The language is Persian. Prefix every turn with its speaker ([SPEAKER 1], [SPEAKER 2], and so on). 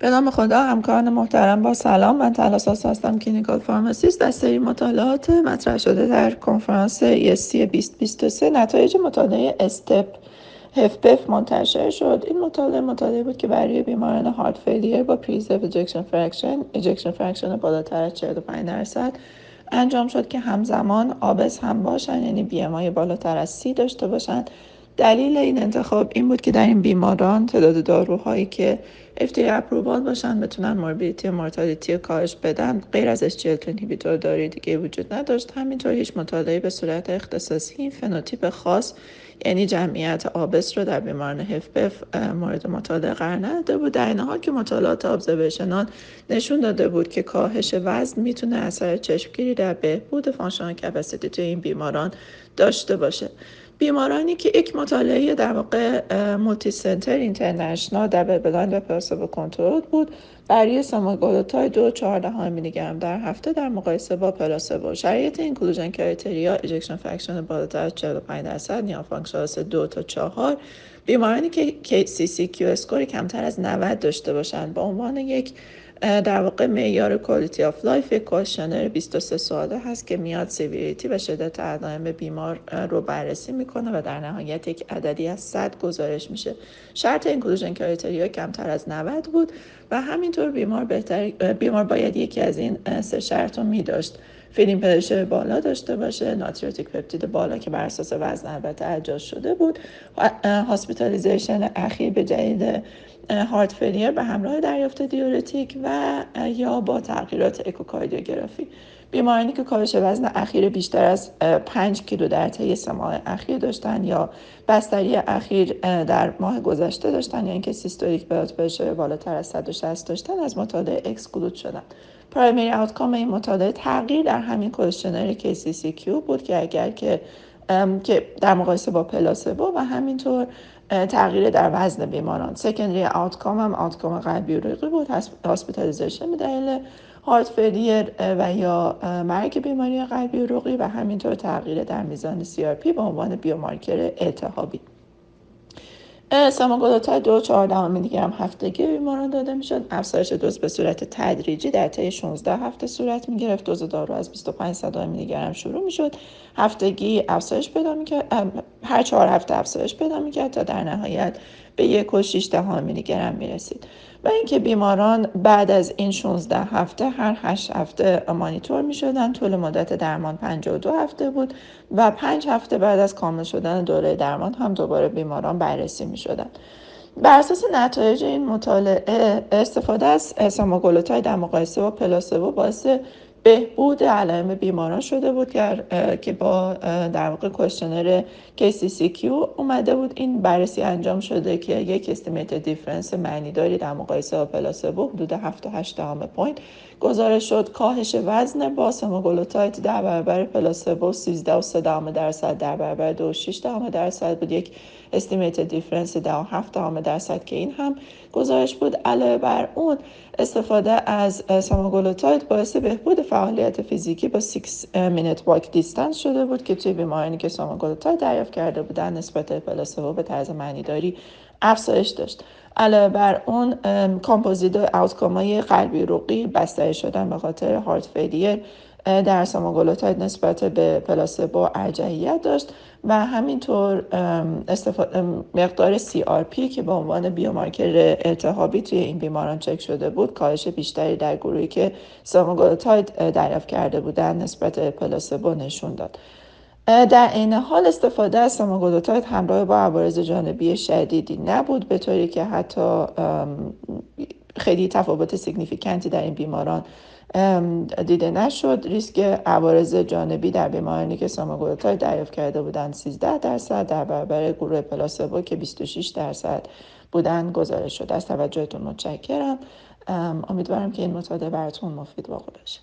[SPEAKER 1] به نام خدا همکاران محترم با سلام. من تلاساس هستم clinical pharmacist. از سری مطالعات مطرح شده در کنفرانس ESC 2023 نتایج مطالعه STEP-HFpEF منتشر شد. این مطالعه مطالعه بود که برای بیماران heart failure با preserved ejection fraction ejection fraction بالاتر از 45 درصد انجام شد که همزمان obese هم باشن یعنی BMI بالاتر از سی داشته باشند دلیل این انتخاب این بود که در این بیماران تعداد داروهایی که FDA approval باشن بتونن morbidity و mortality کاهش بدن غیر از SGLT inhibitor داروی دیگه وجود نداشت. همینطور هیچ مطالعه به صورت اختصاصی فنوتیپ خاص یعنی جمعیت obese رو در بیماران HFpEF مورد مطالعه قرار نداده بود. در این حال که مطالعات observational نشون داده بود که کاهش وزن می‌تونه اثر چشمگیری در بهبود functional capacity توی این بیماران داشته باشه. بیمارانی که یک مطالعه در واقع multicenter international double blind و کنترل بود. برای semaglutide دو چهار دهم میلی گرم در هفته در مقایسه با placebo شرایط inclusion criteria ejection fraction بالاتر از 45 درصد یا functional class دو تا چهار. بیمارانی که KCCQ score ی کمتر از 90 داشته باشند. به عنوان یک در واقع معیار quality of life یک questionnaire 23 سؤاله هست که میاد severity و شدت علائم بیمار رو بررسی می‌کنه و در نهایت یک عددی از 100 گزارش میشه. شرط inclusion criteria کمتر از 90 بود و همینطور بیمار بهتر بیمار باید یکی از این سه شرط رو میداشت. filling pressure بالا داشته باشه natriuretic peptide بالا که بر اساس وزن البته اجاز شده بود. hospitalization اخیر به دلیل heart failure به همراه دریافت diuretic و یا با تغییرات اکوکاردیوگرافی. بیمارانی که کاهش وزن اخیر بیشتر از 5 کیلو در طی سه ماه اخیر داشتن یا بستری اخیر در ماه گذشته داشتن یا اینکه systolic blood pressure بالاتر از 160 داشتن از مطالعه exclude شدن. primary outcome این مطالعه تغییر در همین questionnaire KCCQ بود که اگر که که در مقایسه با placebo و همینطور تغییر در وزن بیماران. secondary outcome هم outcome قلبی عروقی بود. hospitalization به دلیل heart failure و یا مرگ بیماری قلبی عروقی و همینطور تغییر در میزان CRP به عنوان biomarker التهابی. semaglutide دو چهار دهم میلی گرم هفتگی بیماران داده می‌شد افزایش دوز به صورت تدریجی در طی 16 هفته صورت می‌گرفت. دوز دارو از 25 صدم میلی گرم شروع می‌شد. هفتگی افزایش پیدا می‌کرد. هر چهار هفته افزایش پیدا می‌کرد تا در نهایت به یک و 6 میلی گرم می‌رسید. و اینکه بیماران بعد از این 16 هفته هر 8 هفته مانیتور می شدن طول مدت درمان 52 هفته بود و 5 هفته بعد از کامل شدن دوره درمان هم دوباره بیماران بررسی می شدن. بر اساس نتایج این مطالعه استفاده از ساماگلوتای در مقایسه با پلاسبو باعث بهبود علائم بیماران شده بود که با در واقع questionnaire KCCQ اومده بود. این بررسی انجام شده که یک estimate difference معنی داری در مقایسه با پلاسبو حدود 7 تا 8 point. گزارش شد کاهش وزن با سماگلوتاید در برابر پلاسبو 13 و 3 درصد در برابر 2 6 درصد بود. یک estimate difference 7 درصد که این هم گزارش بود. علاوه بر اون استفاده از سماگلوتاید باعث بهبود فعالیت فیزیکی با 6 minute walk distance شده بود که توی بیمارانی که سماگلوتاید دریافت کرده بودن نسبت پلاسبو به طرز معنیداری افزایش داشت. علاوه بر اون کامپوزیت های قلبی عروقی بستری شدن به خاطر heart failure در سماگلوتاید نسبت به پلاسبو ارجحیت داشت. و همینطور مقدار CRP که به عنوان biomarker التهابی توی این بیماران چک شده بود کاهش بیشتری در گروهی که سماگلوتاید دریافت کرده بودن نسبت به پلاسبو نشون داد. در عین حال استفاده از سماگلوتاید همراه با عوارض جانبی شدیدی نبود به طوری که حتی خیلی تفاوت significant ی در این بیماران دیده نشد. ریسک عوارض جانبی در بیمارانی که سماگلوتاید دریافت کرده بودند 13 درصد در برابر گروه پلاسبو که 26 درصد بودن گزارش شد از توجهتون متشکرم. امیدوارم که این مطالعه براتون مفید واقع بشه